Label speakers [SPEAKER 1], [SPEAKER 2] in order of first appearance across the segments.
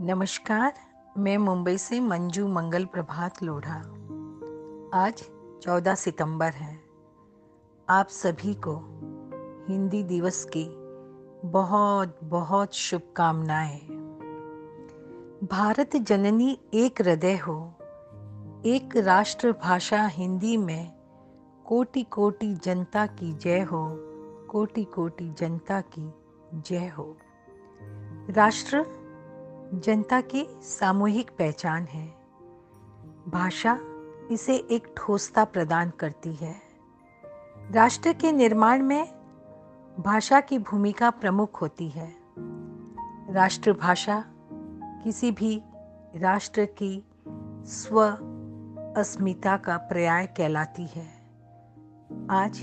[SPEAKER 1] नमस्कार, मैं मुंबई से मंजू मंगल प्रभात लोढ़ा। आज 14 सितंबर है। आप सभी को हिंदी दिवस की बहुत बहुत शुभकामनाएँ। भारत जननी एक हृदय हो, एक राष्ट्र भाषा हिंदी में कोटि कोटि जनता की जय हो कोटि कोटि जनता की जय हो। राष्ट्र जनता की सामूहिक पहचान है। भाषा इसे एक ठोसता प्रदान करती है। राष्ट्र के निर्माण में भाषा की भूमिका प्रमुख होती है। राष्ट्रभाषा किसी भी राष्ट्र की स्व अस्मिता का पर्याय कहलाती है। आज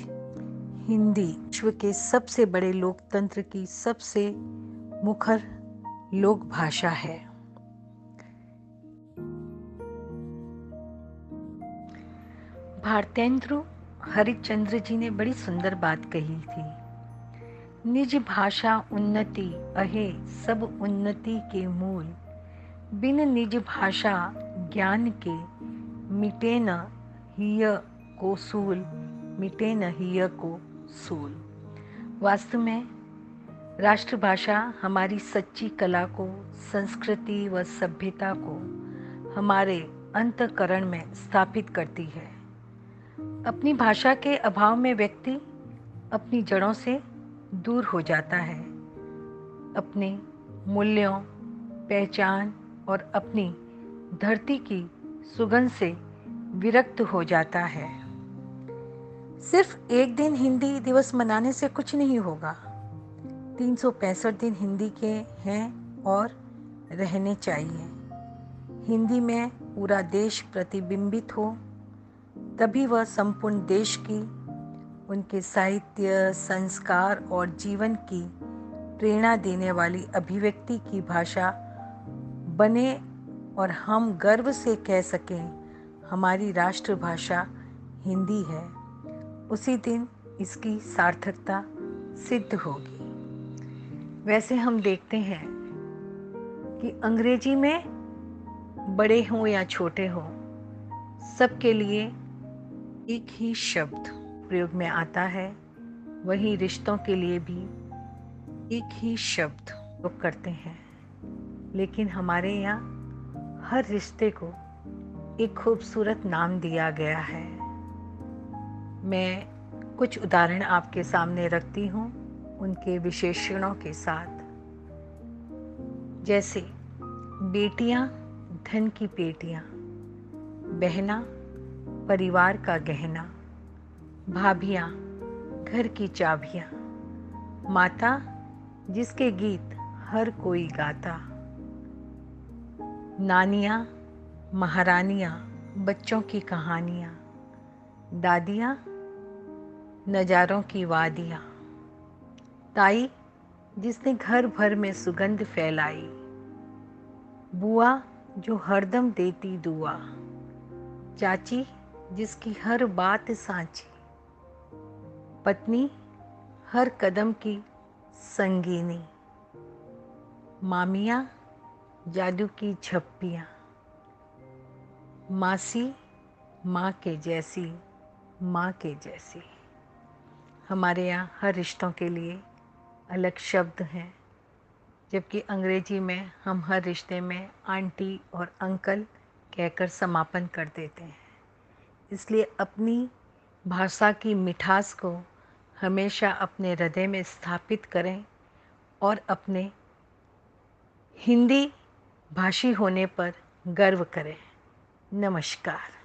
[SPEAKER 1] हिंदी विश्व के सबसे बड़े लोकतंत्र की सबसे मुखर लोक भाषा है। भारतेंद्र हरिश्चंद्र जी ने बड़ी सुंदर बात कही थी। निज भाषा उन्नति अहे सब उन्नति के मूल। बिन निज भाषा ज्ञान के मिटे न हिय को सूल, मिटे न हिय को सूल। वास्तव में राष्ट्रभाषा हमारी सच्ची कला को, संस्कृति व सभ्यता को हमारे अंतकरण में स्थापित करती है। अपनी भाषा के अभाव में व्यक्ति अपनी जड़ों से दूर हो जाता है। अपने मूल्यों, पहचान और अपनी धरती की सुगंध से विरक्त हो जाता है। सिर्फ़ एक दिन हिंदी दिवस मनाने से कुछ नहीं होगा। तीन सौ पैंसठ दिन हिंदी के हैं और रहने चाहिए। हिंदी में पूरा देश प्रतिबिंबित हो, तभी वह संपूर्ण देश की, उनके साहित्य, संस्कार और जीवन की प्रेरणा देने वाली अभिव्यक्ति की भाषा बने और हम गर्व से कह सकें, हमारी राष्ट्रभाषा हिंदी है। उसी दिन इसकी सार्थकता सिद्ध होगी। वैसे हम देखते हैं कि अंग्रेज़ी में बड़े हों या छोटे हों, सबके लिए एक ही शब्द प्रयोग में आता है। वही रिश्तों के लिए भी एक ही शब्द प्रयोग करते हैं। लेकिन हमारे यहाँ हर रिश्ते को एक खूबसूरत नाम दिया गया है। मैं कुछ उदाहरण आपके सामने रखती हूँ। उनके विशेषणों के साथ। जैसे, बेटियाँ, धन की पेटियाँ बहना, परिवार का गहना, भाभियाँ, घर की चाबियाँ माता, जिसके गीत हर कोई गाता। नानियाँ, महारानियाँ, बच्चों की कहानियाँ, दादियाँ, नज़ारों की वादियाँ। ताई, जिसने घर भर में सुगंध फैलाई। बुआ, जो हरदम देती दुआ। चाची, जिसकी हर बात सांची। पत्नी, हर कदम की संगीनी। मामिया, जादू की झप्पियाँ मासी, माँ के जैसी, माँ के जैसी। हमारे यहाँ हर रिश्तों के लिए अलग शब्द हैं, जबकि अंग्रेज़ी में हम हर रिश्ते में आंटी और अंकल कहकर समापन कर देते हैं। इसलिए अपनी भाषा की मिठास को हमेशा अपने हृदय में स्थापित करें और अपने हिंदी भाषी होने पर गर्व करें। नमस्कार।